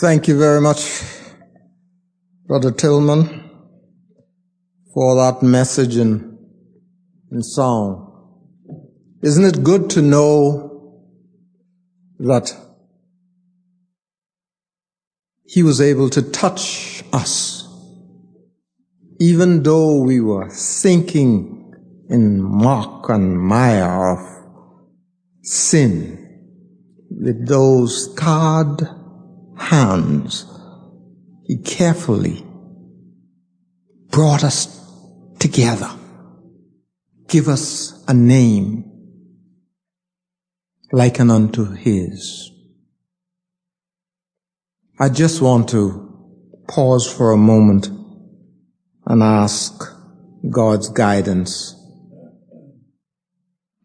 Thank you very much, Brother Tillman, for that message and, and song. Isn't it good to know that he was able to touch us, even though we were sinking in muck and mire of sin with those scarred hands, he carefully brought us together. Give us a name likened unto his. I just want to pause for a moment and ask God's guidance.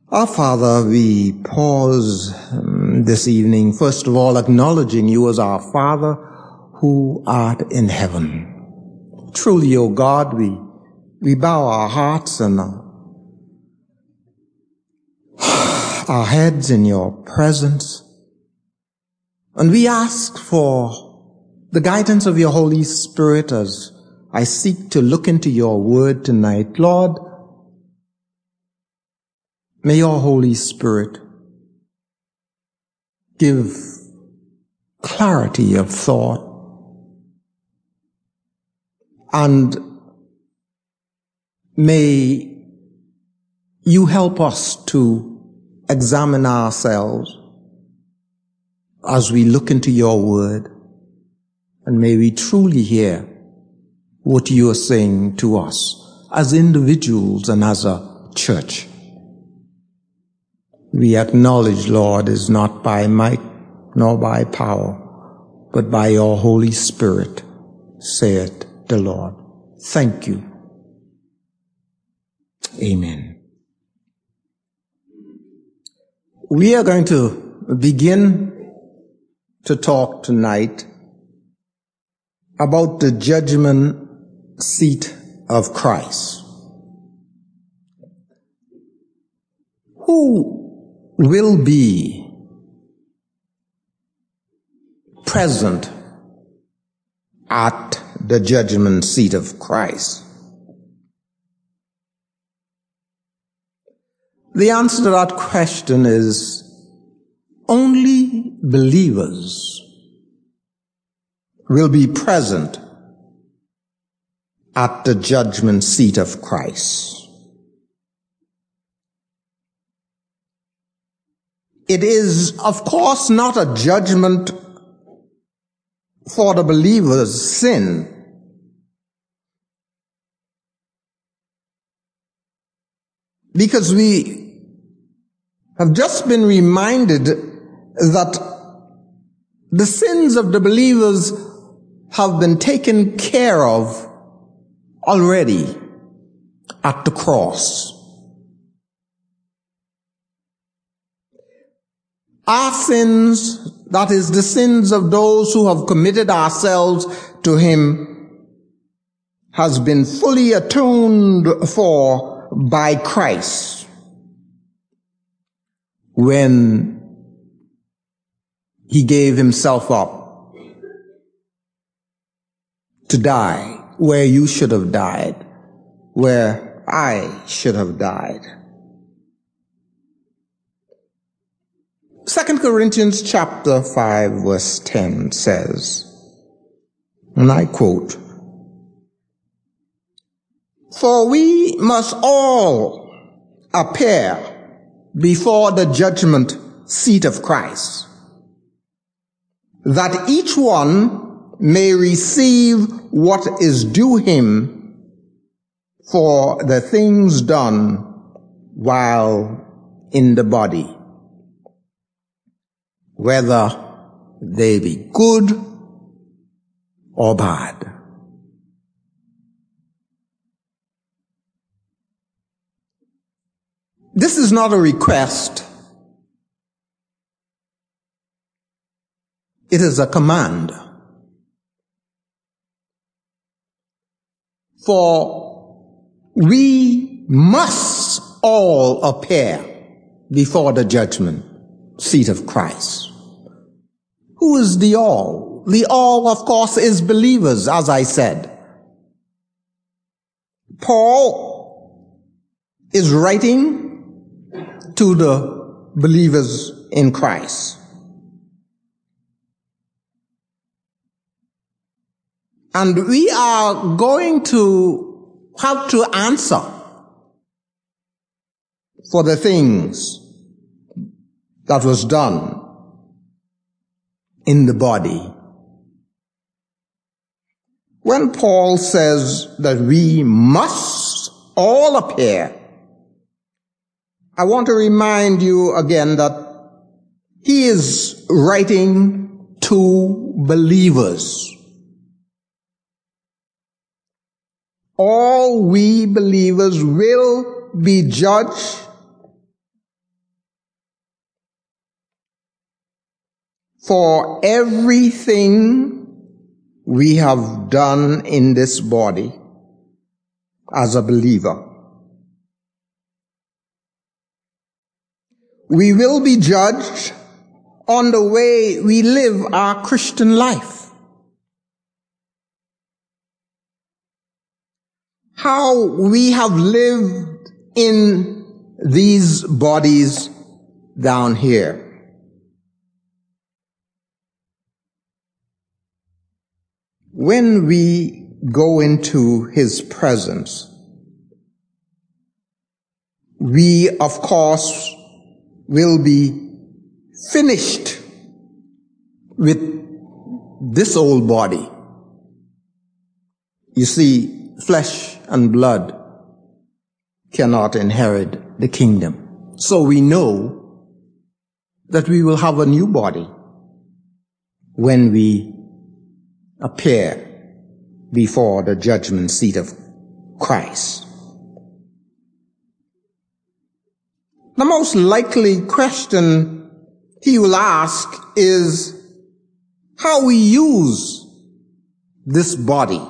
Our Father, we pause um, this evening, first of all, acknowledging you as our Father who art in heaven. Truly, O God, we, we bow our hearts and our heads in your presence. And we ask for the guidance of your Holy Spirit as I seek to look into your word tonight. Lord, may your Holy Spirit give clarity of thought and may you help us to examine ourselves as we look into your word and may we truly hear what you are saying to us as individuals and as a church. We acknowledge, Lord, is not by might nor by power, but by your Holy Spirit, saith the Lord. Thank you. Amen. We are going to begin to talk tonight about the judgment seat of Christ. Who will be present at the judgment seat of Christ? The answer to that question is only believers will be present at the judgment seat of Christ. It is, of course, not a judgment for the believer's sin. Because we have just been reminded that the sins of the believers have been taken care of already at the cross. Our sins, that is the sins of those who have committed ourselves to Him, has been fully atoned for by Christ when he gave himself up to die where you should have died, where I should have died. Second Corinthians chapter 5 verse 10 says, and I quote, For we must all appear before the judgment seat of Christ, that each one may receive what is due him for the things done while in the body, whether they be good or bad. This is not a request. It is a command. For we must all appear before the judgment seat of Christ. Who is the all? The all, of course, is believers, as I said. Paul is writing to the believers in Christ. And we are going to have to answer for the things that was done in the body. When Paul says that we must all appear, I want to remind you again that he is writing to believers. All we believers will be judged for everything we have done in this body as a believer. We will be judged on the way we live our Christian life. How we have lived in these bodies down here. When we go into his presence, we of course will be finished with this old body. You see, flesh and blood cannot inherit the kingdom. So we know that we will have a new body when we appear before the judgment seat of Christ. The most likely question he will ask is how we use this body.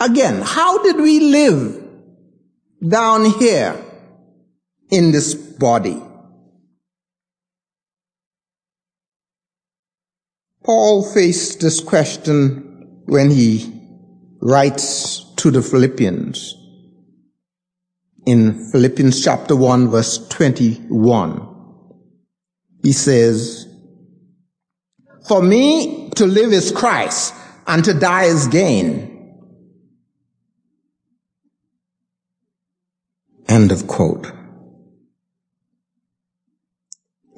Again, how did we live down here in this body? Paul faced this question when he writes to the Philippians in Philippians chapter 1 verse 21. He says, For me to live is Christ and to die is gain. End of quote.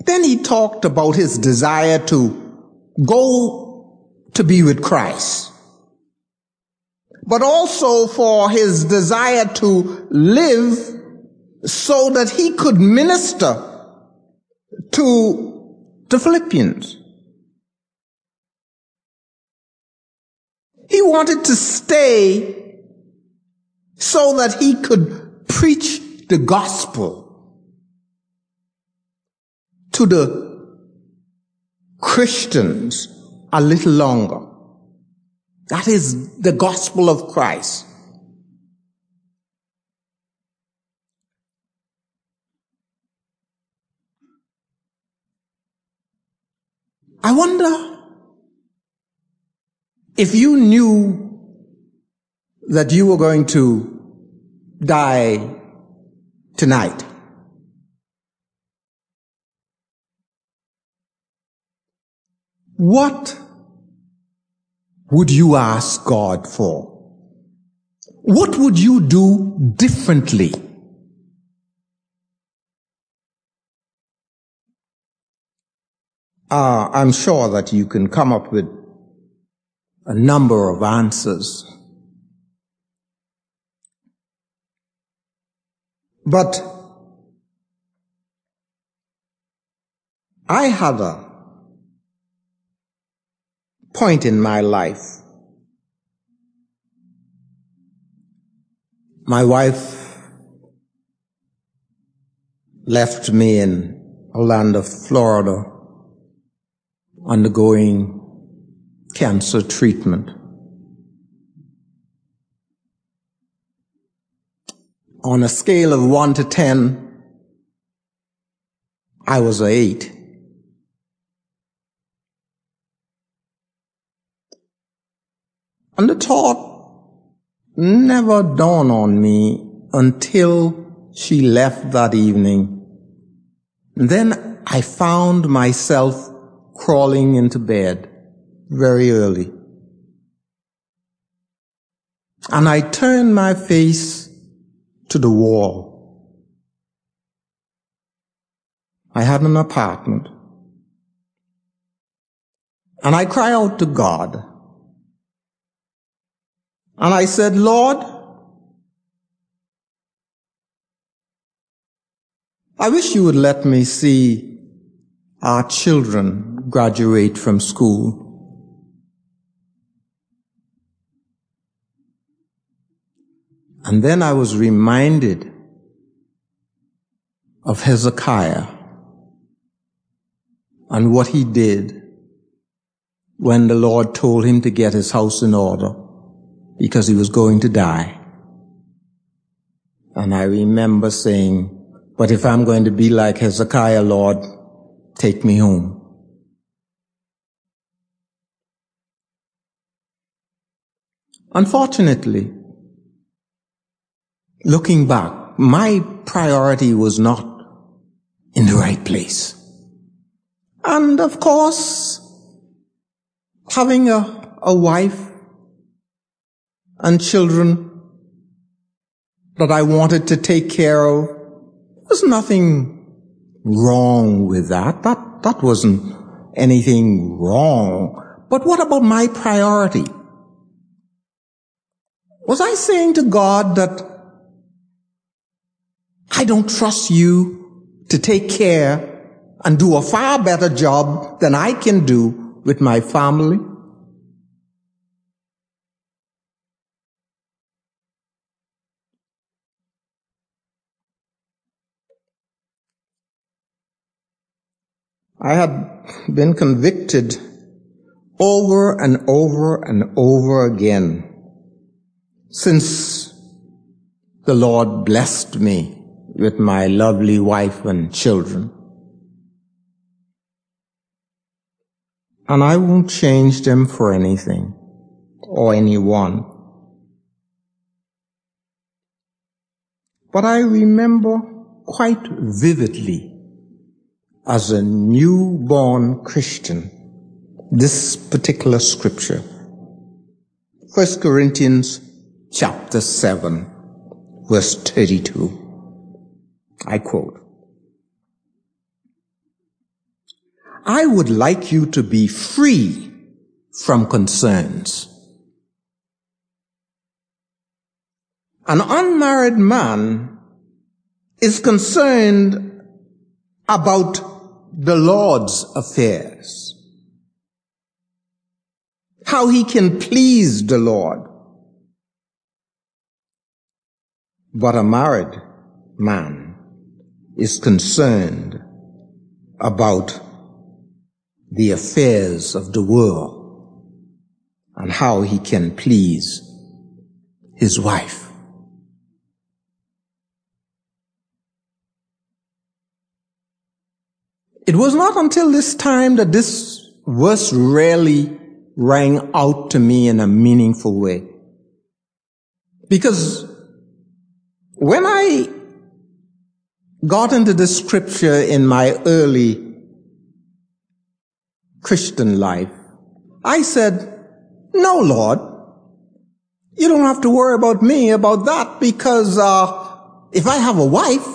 Then he talked about his desire to go to be with Christ, but also for his desire to live so that he could minister to the Philippians. He wanted to stay so that he could preach the gospel to the Christians a little longer. That is the gospel of Christ. I wonder if you knew that you were going to die tonight. What would you ask God for? What would you do differently? Uh, I'm sure that you can come up with a number of answers. But I have a point in my life. My wife left me in Orlando, Florida, undergoing cancer treatment. On a scale of one to ten, I was a eight. And the thought never dawned on me until she left that evening. Then I found myself crawling into bed very early. And I turned my face to the wall. I had an apartment. And I cry out to God. And I said, Lord, I wish you would let me see our children graduate from school. And then I was reminded of Hezekiah and what he did when the Lord told him to get his house in order because he was going to die. And I remember saying, but if I'm going to be like Hezekiah, Lord, take me home. Unfortunately, looking back, my priority was not in the right place. And of course, having a, a wife and children that I wanted to take care of, there's nothing wrong with that. That, that wasn't anything wrong. But what about my priority? Was I saying to God that I don't trust you to take care and do a far better job than I can do with my family. I had been convicted over and over and over again since the Lord blessed me with my lovely wife and children. And I won't change them for anything or anyone. But I remember quite vividly as a newborn Christian this particular scripture. 1 Corinthians chapter 7 verse 32. I quote, I would like you to be free from concerns. An unmarried man is concerned about the Lord's affairs. How he can please the Lord. But a married man is concerned about the affairs of the world and how he can please his wife. It was not until this time that this verse really rang out to me in a meaningful way. Because when I got into this scripture in my early Christian life, I said, no, Lord, you don't have to worry about me about that because uh, if I have a wife,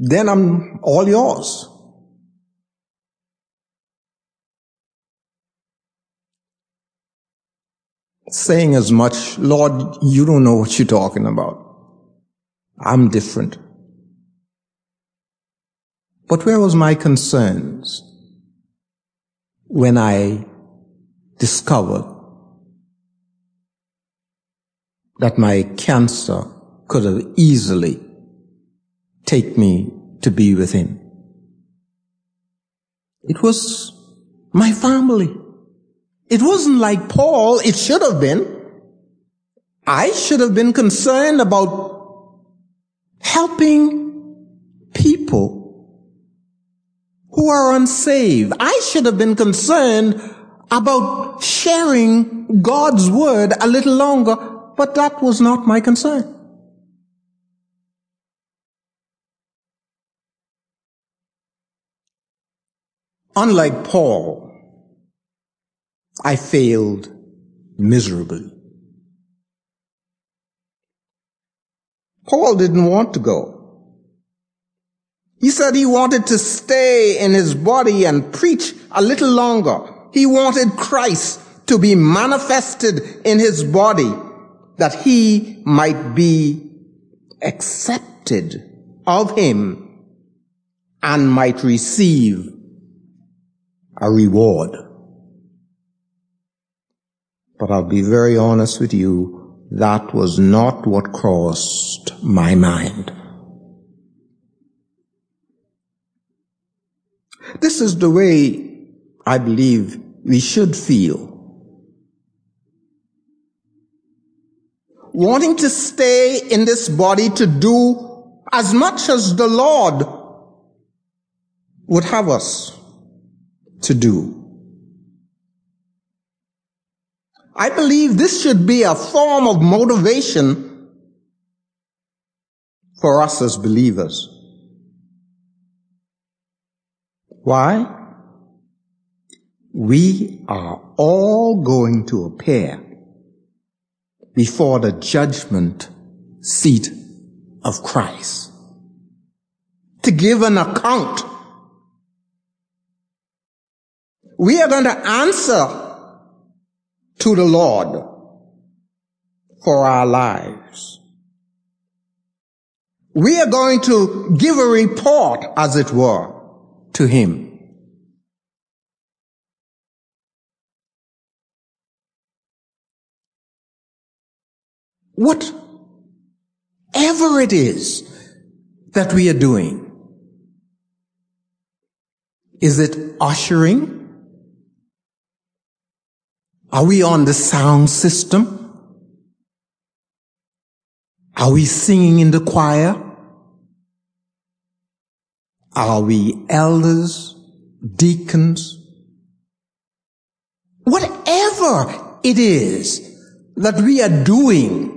then I'm all yours. Saying as much, Lord, you don't know what you're talking about. I'm different. But where was my concerns? when I discovered that my cancer could have easily take me to be with him. It was my family. It wasn't like Paul. It should have been. I should have been concerned about helping people who are unsaved. I should have been concerned about sharing God's word a little longer, but that was not my concern. Unlike Paul, I failed miserably. Paul didn't want to go. He said he wanted to stay in his body and preach a little longer. He wanted Christ to be manifested in his body that he might be accepted of him and might receive a reward. But I'll be very honest with you, that was not what crossed my mind. This is the way I believe we should feel. Wanting to stay in this body to do as much as the Lord would have us to do. I believe this should be a form of motivation for us as believers. Why? We are all going to appear before the judgment seat of Christ to give an account. We are going to answer to the Lord for our lives. We are going to give a report, as it were, to him. Whatever it is that we are doing, is it ushering? Are we on the sound system? Are we singing in the choir? Are we elders, deacons? Whatever it is that we are doing,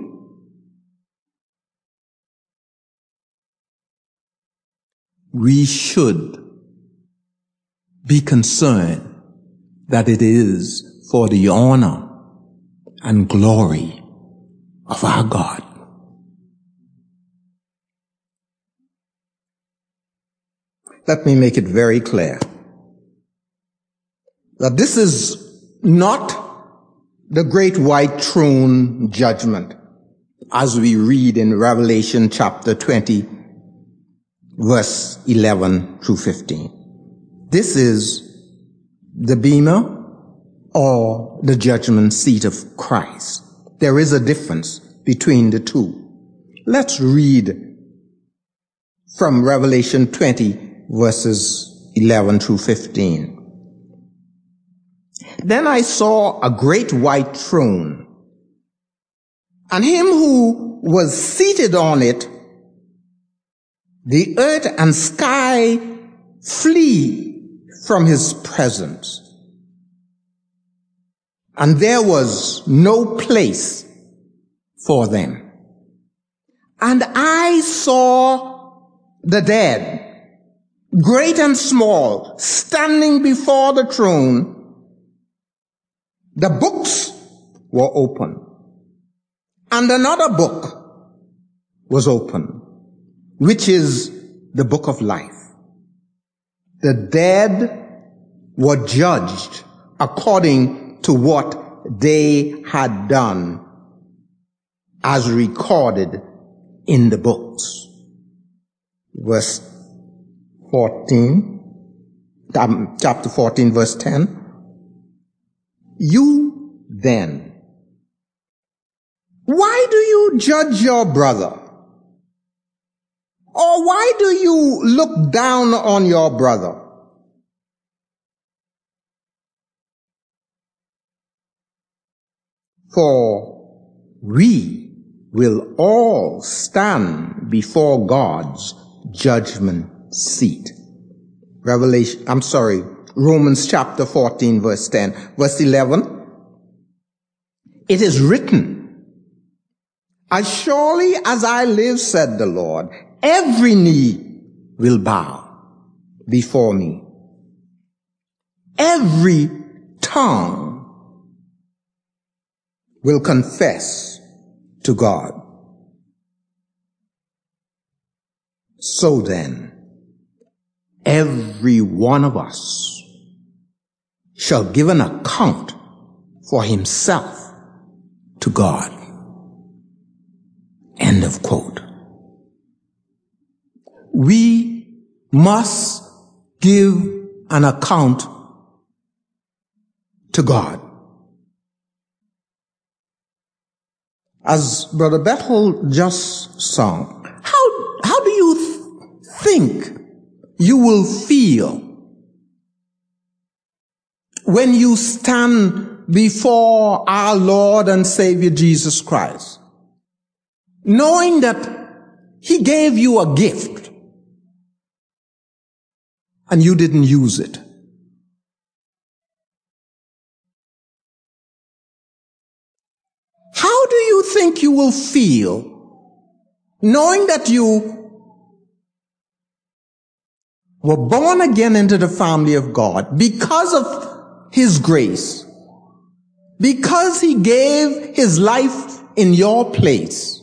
we should be concerned that it is for the honor and glory of our God. let me make it very clear that this is not the great white throne judgment as we read in Revelation chapter 20 verse 11 through 15. This is the bema or the judgment seat of Christ. There is a difference between the two. Let's read from Revelation 20 verses 11 through 15. Then I saw a great white throne, and him who was seated on it, the earth and sky flee from his presence. And there was no place for them. And I saw the dead great and small, standing before the throne, the books were open. And another book was open, which is the book of life. The dead were judged according to what they had done as recorded in the books. Verse 14, um, chapter 14, verse 10. You then, why do you judge your brother? Or why do you look down on your brother? For we will all stand before God's judgment seat. Revelation, I'm sorry, Romans chapter 14 verse 10. Verse 11. It is written, as surely as I live, said the Lord, every knee will bow before me. Every tongue will confess to God. So then, every one of us shall give an account for himself to God. End of quote. We must give an account to God. As Brother Bethel just sung, how, how do you th- think you will feel when you stand before our Lord and Savior Jesus Christ, knowing that He gave you a gift and you didn't use it. You will feel knowing that you were born again into the family of God because of His grace, because He gave His life in your place.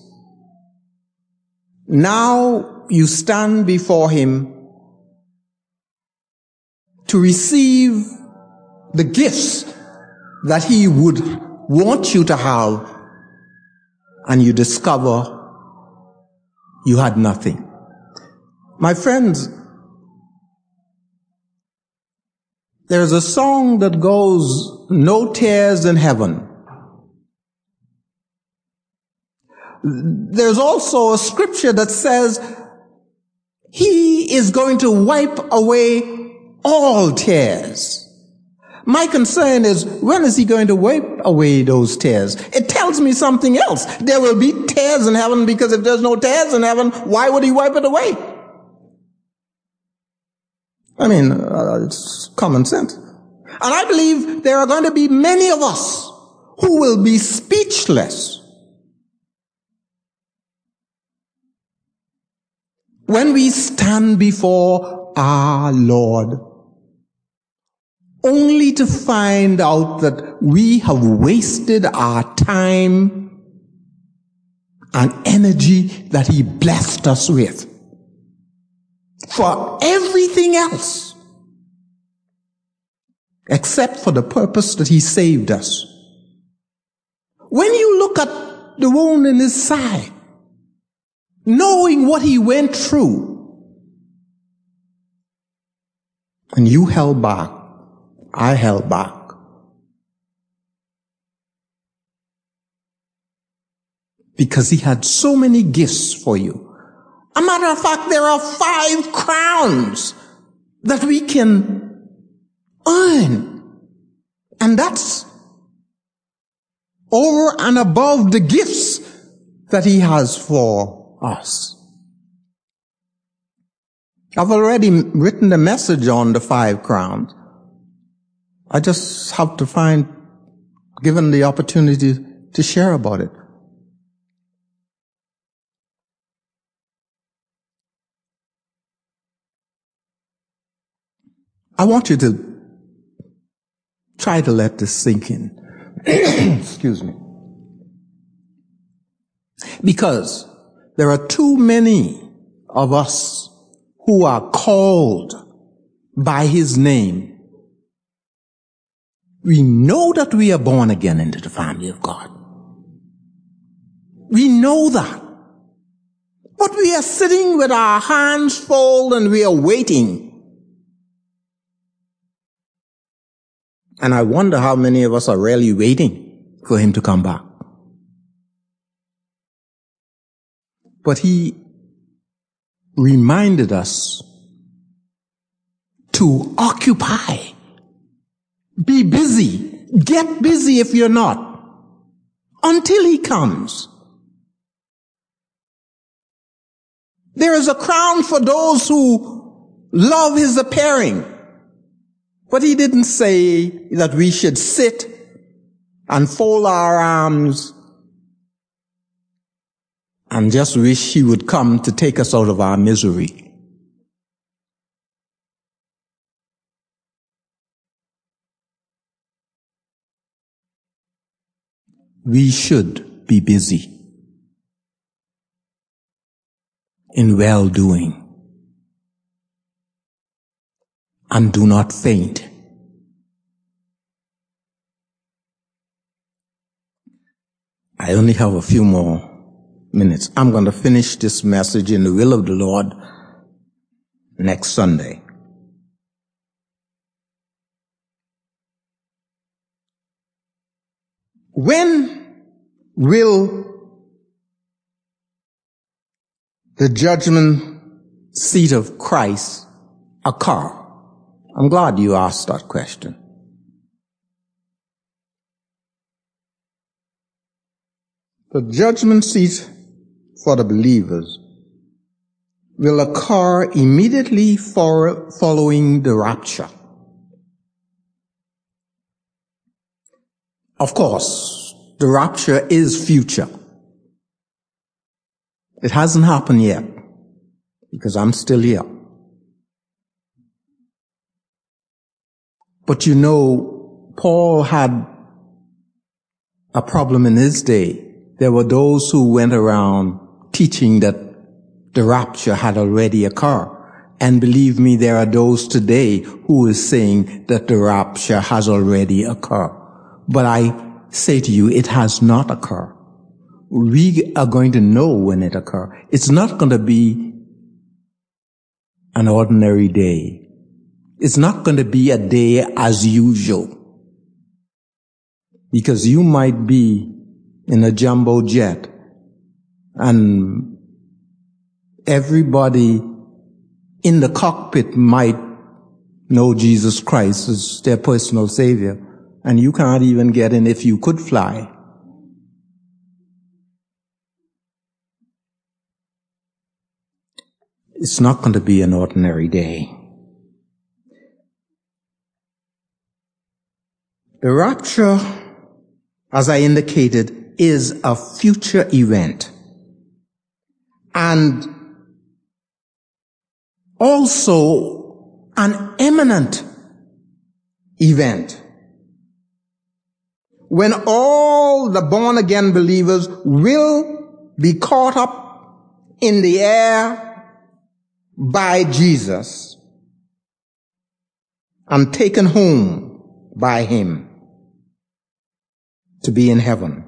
Now you stand before Him to receive the gifts that He would want you to have, and you discover you had nothing. My friends, There's a song that goes, No tears in heaven. There's also a scripture that says, He is going to wipe away all tears. My concern is, when is he going to wipe away those tears? It tells me something else. There will be tears in heaven because if there's no tears in heaven, why would he wipe it away? I mean, uh, it's common sense. And I believe there are going to be many of us who will be speechless when we stand before our Lord only to find out that we have wasted our time and energy that He blessed us with for everything else except for the purpose that he saved us. When you look at the wound in his side, knowing what he went through, and you held back, I held back. Because he had so many gifts for you. A matter of fact, there are five crowns that we can earn. And that's over and above the gifts that he has for us. I've already written a message on the five crowns. I just have to find, given the opportunity to share about it. I want you to try to let this sink in. Excuse me. Because there are too many of us who are called by his name. We know that we are born again into the family of God. We know that. But we are sitting with our hands full and we are waiting And I wonder how many of us are really waiting for him to come back. But he reminded us to occupy. Be busy. Get busy if you're not. Until he comes. There is a crown for those who love his appearing But he didn't say that we should sit and fold our arms and just wish he would come to take us out of our misery. We should be busy in well doing and do not faint. I only have a few more minutes. I'm going to finish this message in the will of the Lord next Sunday. When will the judgment seat of Christ occur? I'm glad you asked that question. The judgment seat for the believers will occur immediately for, following the rapture. Of course, the rapture is future. It hasn't happened yet because I'm still here. But you know, Paul had a problem in his day. There were those who went around teaching that the rapture had already occurred. And believe me, there are those today who is saying that the rapture has already occurred. But I say to you, it has not occurred. We are going to know when it occurs. It's not going to be an ordinary day. It's not going to be a day as usual. Because you might be in a jumbo jet and everybody in the cockpit might know Jesus Christ as their personal savior, and you can't even get in if you could fly. It's not going to be an ordinary day. The rapture, as I indicated, is a future event and also an imminent event. When all the born again believers will be caught up in the air by Jesus and taken home by him to be in heaven.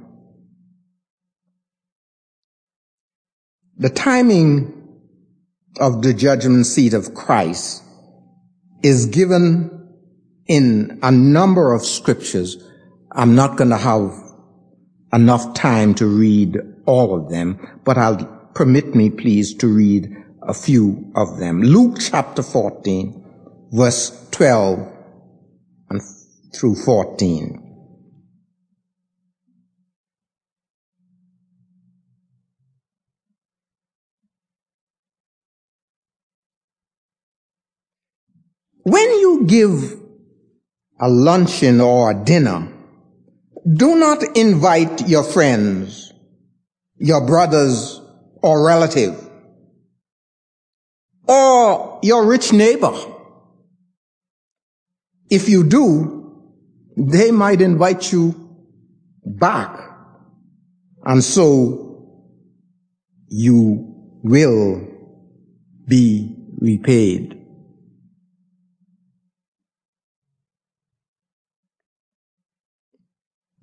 The timing of the judgment seat of Christ is given in a number of scriptures. I'm not going to have enough time to read all of them, but I'll permit me please to read a few of them. Luke chapter 14, verse 12 and through 14. When you give a luncheon or a dinner, do not invite your friends, your brothers or relative, or your rich neighbor. If you do, they might invite you back. And so you will be repaid.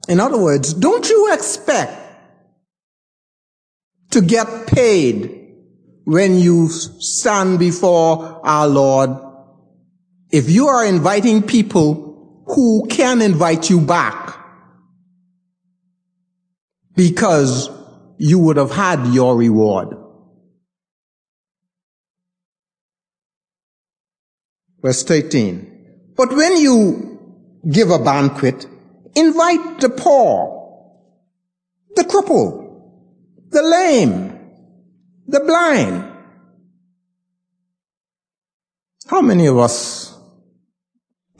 In other words, don't you expect to get paid when you stand before our Lord if you are inviting people who can invite you back because you would have had your reward. Verse 13. But when you give a banquet, Invite the poor, the cripple, the lame, the blind. How many of us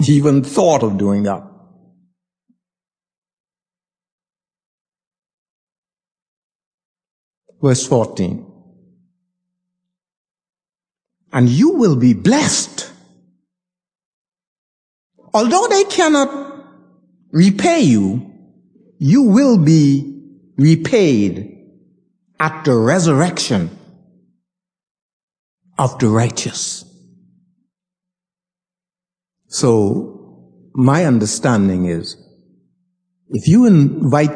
even thought of doing that. Verse 14. And you will be blessed. Although they cannot repay you, you will be repaid at the resurrection of the righteous. So my understanding is if you invite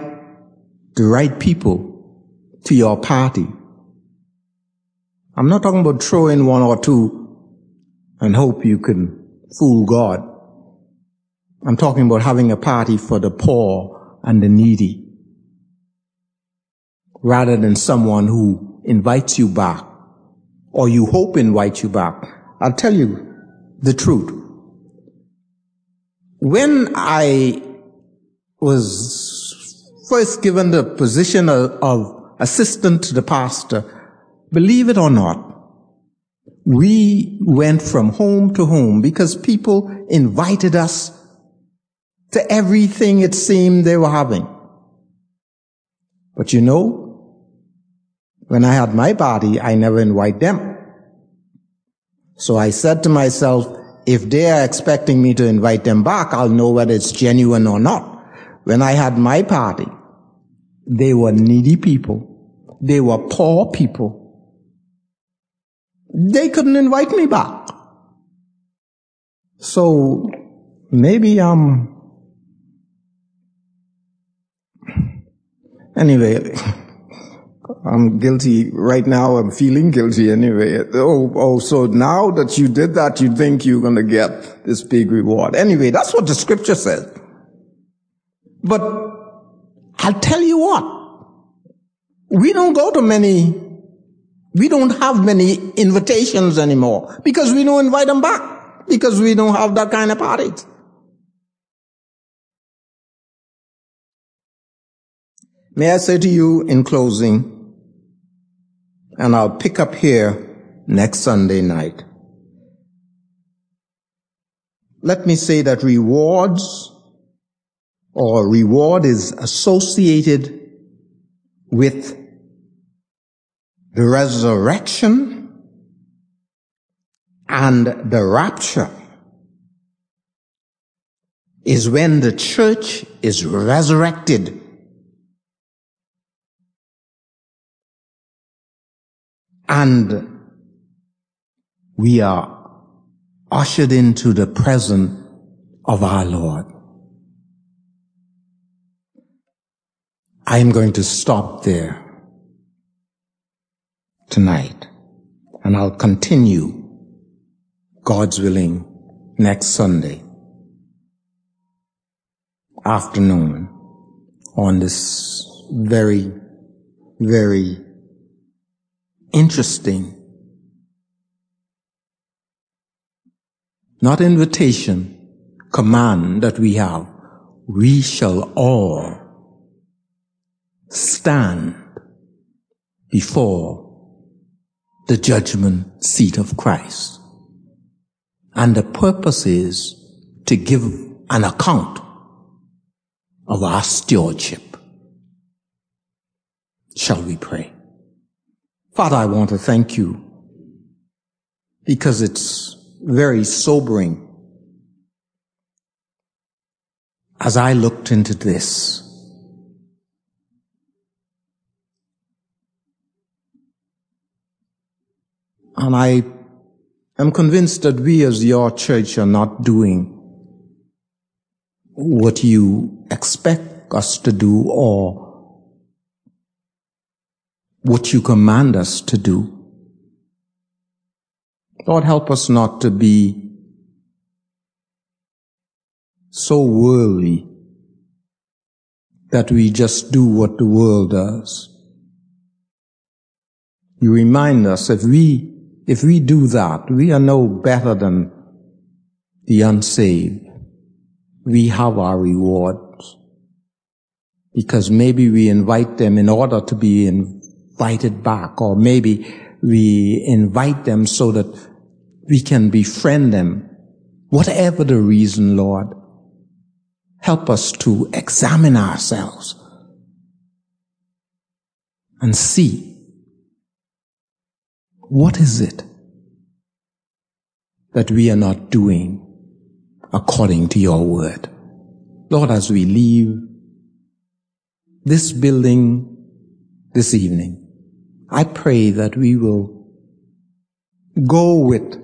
the right people to your party, I'm not talking about throwing one or two and hope you can fool God. I'm talking about having a party for the poor and the needy rather than someone who invites you back or you hope invites you back. I'll tell you the truth. When I was first given the position of, of assistant to the pastor, believe it or not, we went from home to home because people invited us to everything it seemed they were having. But you know, when I had my party, I never invite them. So I said to myself, if they are expecting me to invite them back, I'll know whether it's genuine or not. When I had my party, they were needy people. They were poor people. They couldn't invite me back. So maybe I'm, anyway, I'm guilty right now. I'm feeling guilty anyway. Oh, oh, so now that you did that, you think you're going to get this big reward. Anyway, that's what the scripture says. But I'll tell you what. We don't go to many, we don't have many invitations anymore because we don't invite them back because we don't have that kind of parties. May I say to you in closing, and I'll pick up here next Sunday night. Let me say that rewards or reward is associated with the resurrection and the rapture is when the church is resurrected and we are ushered into the presence of our Lord. I am going to stop there tonight and I'll continue God's willing next Sunday afternoon on this very, very interesting. Not invitation, command that we have. We shall all stand before the judgment seat of Christ. And the purpose is to give an account of our stewardship. Shall we pray? Father, I want to thank you because it's very sobering as I looked into this. And I am convinced that we as your church are not doing what you expect us to do or what you command us to do. Lord, help us not to be so worldly that we just do what the world does. You remind us if we, if we do that, we are no better than the unsaved. We have our rewards because maybe we invite them in order to be in, invited back, or maybe we invite them so that we can befriend them Whatever the reason, Lord, help us to examine ourselves and see what is it that we are not doing according to your word. Lord, as we leave this building this evening, I pray that we will go with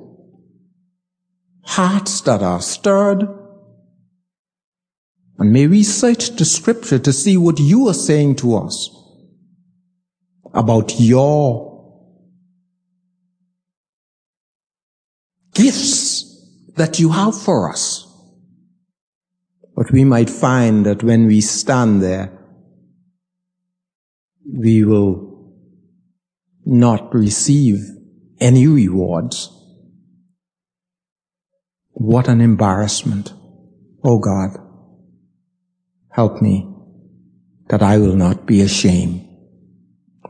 hearts that are stirred and may we search the scripture to see what you are saying to us about your gifts that you have for us. But we might find that when we stand there, we will not receive any rewards. What an embarrassment. Oh God, help me that I will not be ashamed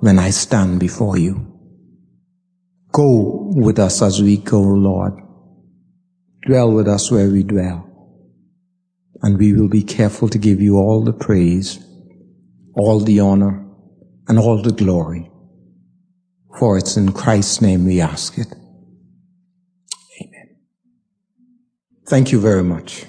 when I stand before you. Go with us as we go, Lord. Dwell with us where we dwell. And we will be careful to give you all the praise, all the honor, and all the glory. For it's in Christ's name we ask it. Amen. Thank you very much.